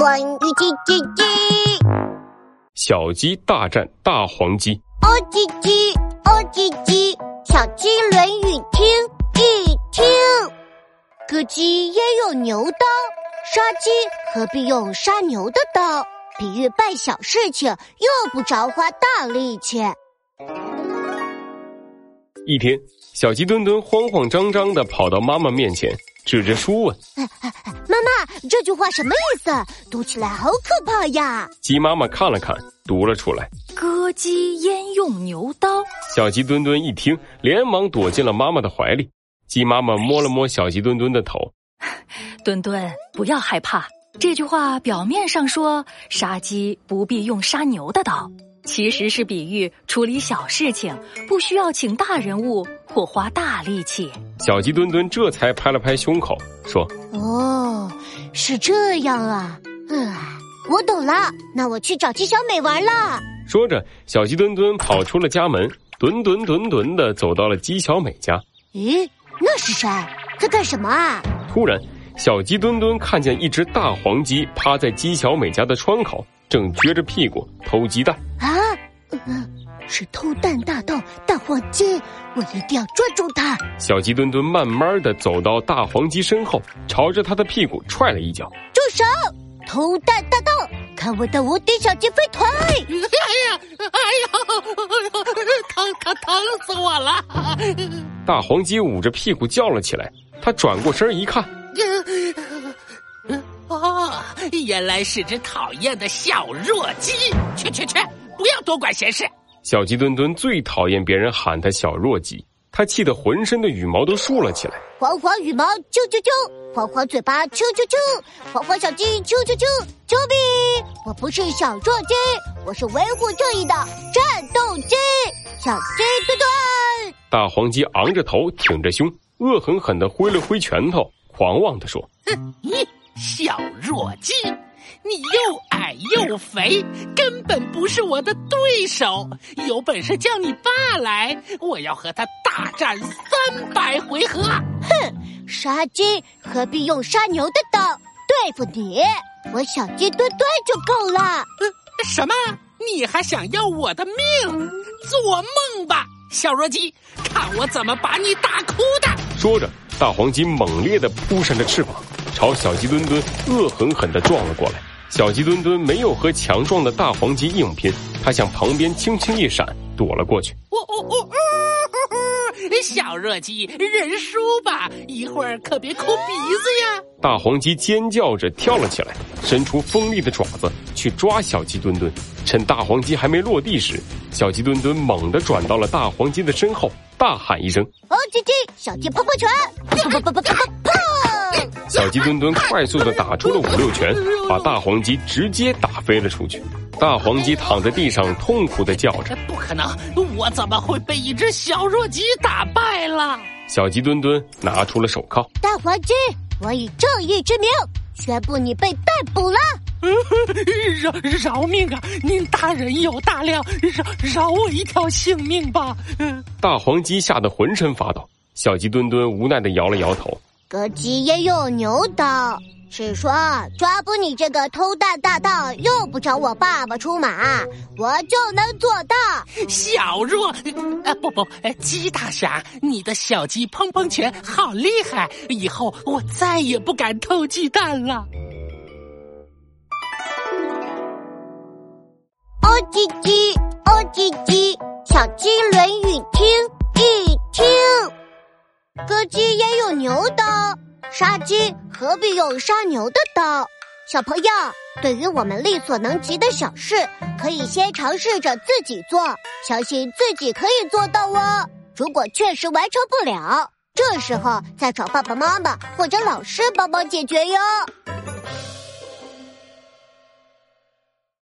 端午叽叽叽，小鸡大战大黄鸡。哦叽叽，哦叽叽，小鸡论语听一听。歌姬焉有牛刀？杀鸡何必用杀牛的刀？比喻办小事情用不着花大力气。一天，小鸡墩墩慌慌张张的跑到妈妈面前，指着书问：“妈妈，这句话什么意思？读起来好可怕呀！”鸡妈妈看了看，读了出来：“割鸡焉用牛刀？”小鸡墩墩一听，连忙躲进了妈妈的怀里。鸡妈妈摸了摸小鸡墩墩的头：“ 墩墩，不要害怕。这句话表面上说杀鸡不必用杀牛的刀。”其实是比喻处理小事情不需要请大人物或花大力气。小鸡墩墩这才拍了拍胸口，说：“哦，是这样啊，嗯，我懂了。那我去找鸡小美玩了。”说着，小鸡墩墩跑出了家门，墩墩墩墩的走到了鸡小美家。咦，那是谁？在干什么啊？突然，小鸡墩墩看见一只大黄鸡趴在鸡小美家的窗口。正撅着屁股偷鸡蛋啊！是偷蛋大盗大黄鸡，我一定要抓住他。小鸡墩墩慢慢的走到大黄鸡身后，朝着他的屁股踹了一脚。住手！偷蛋大盗，看我的无敌小鸡飞腿！哎呀，哎呀，疼疼疼死我了！大黄鸡捂着屁股叫了起来。他转过身一看。哦，原来是只讨厌的小弱鸡！去去去，不要多管闲事。小鸡墩墩最讨厌别人喊他小弱鸡，他气得浑身的羽毛都竖了起来。黄黄羽毛啾啾啾，黄黄嘴巴啾啾啾，黄黄小鸡啾啾啾，救命！我不是小弱鸡，我是维护正义的战斗机，小鸡墩墩。大黄鸡昂着头，挺着胸，恶狠狠地挥了挥拳头，狂妄地说：“哼，你。”小弱鸡，你又矮又肥，根本不是我的对手。有本事叫你爸来，我要和他大战三百回合。哼，杀鸡何必用杀牛的刀对付你？我小鸡墩墩就够了。什么？你还想要我的命？做梦吧，小弱鸡！看我怎么把你打哭的！说着，大黄鸡猛烈的扑扇着翅膀。朝小鸡墩墩恶狠狠地撞了过来，小鸡墩墩没有和强壮的大黄鸡硬拼，他向旁边轻轻一闪，躲了过去。哦哦哦！小弱鸡，认输吧，一会儿可别抠鼻子呀！大黄鸡尖叫着跳了起来，伸出锋利的爪子去抓小鸡墩墩。趁大黄鸡还没落地时，小鸡墩墩猛地转到了大黄鸡的身后，大喊一声：“哦鸡鸡，小鸡泡泡拳！”啪啪啪啪啪啪！小鸡墩墩快速的打出了五六拳，把大黄鸡直接打飞了出去。大黄鸡躺在地上痛苦的叫着：“不可能，我怎么会被一只小弱鸡打败了？”小鸡墩墩拿出了手铐。大黄鸡，我以正义之名宣布你被逮捕了。饶 饶命啊！您大人有大量，饶饶我一条性命吧。大黄鸡吓得浑身发抖。小鸡墩墩无奈的摇了摇头。歌姬也有牛刀，是说抓捕你这个偷蛋大盗，用不着我爸爸出马，我就能做到。小弱，啊不不，鸡大侠，你的小鸡砰砰拳好厉害，以后我再也不敢偷鸡蛋了。哦叽叽，哦叽叽，小鸡论语听一听。歌姬也有牛刀，杀鸡何必用杀牛的刀？小朋友，对于我们力所能及的小事，可以先尝试着自己做，相信自己可以做到哦。如果确实完成不了，这时候再找爸爸妈妈或者老师帮忙解决哟。